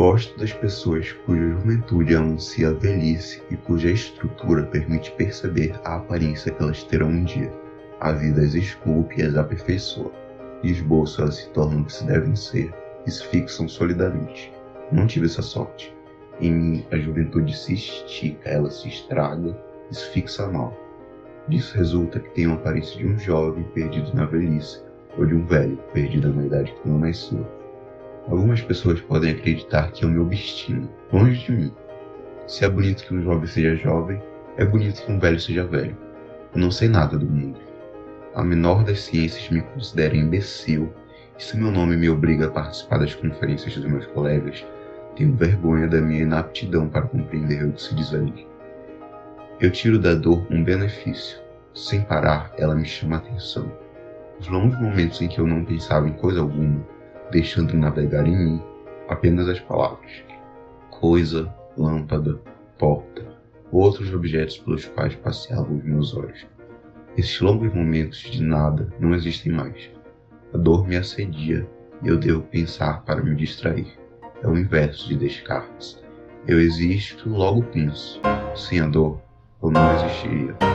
Gosto das pessoas cuja juventude anuncia a velhice e cuja estrutura permite perceber a aparência que elas terão um dia. A vida as esculpe e as aperfeiçoa. De esboço elas se tornam o que se devem ser e se fixam solidamente. Não tive essa sorte. Em mim, a juventude se estica, ela se estraga e se fixa mal. Disso resulta que tenho a aparência de um jovem perdido na velhice ou de um velho perdido na idade que não sua. Algumas pessoas podem acreditar que eu me obstino, longe de mim. Se é bonito que um jovem seja jovem, é bonito que um velho seja velho. Eu não sei nada do mundo. A menor das ciências me considera imbecil, e se meu nome me obriga a participar das conferências dos meus colegas, tenho vergonha da minha inaptidão para compreender o que se diz ali. Eu tiro da dor um benefício. Sem parar, ela me chama a atenção. Os longos momentos em que eu não pensava em coisa alguma, deixando navegar em mim apenas as palavras coisa, lâmpada, porta, outros objetos pelos quais passeavam os meus olhos. Esses longos momentos de nada não existem mais. A dor me assedia e eu devo pensar para me distrair. É o inverso de Descartes. Eu existo, logo penso. Sem a dor, eu não existiria.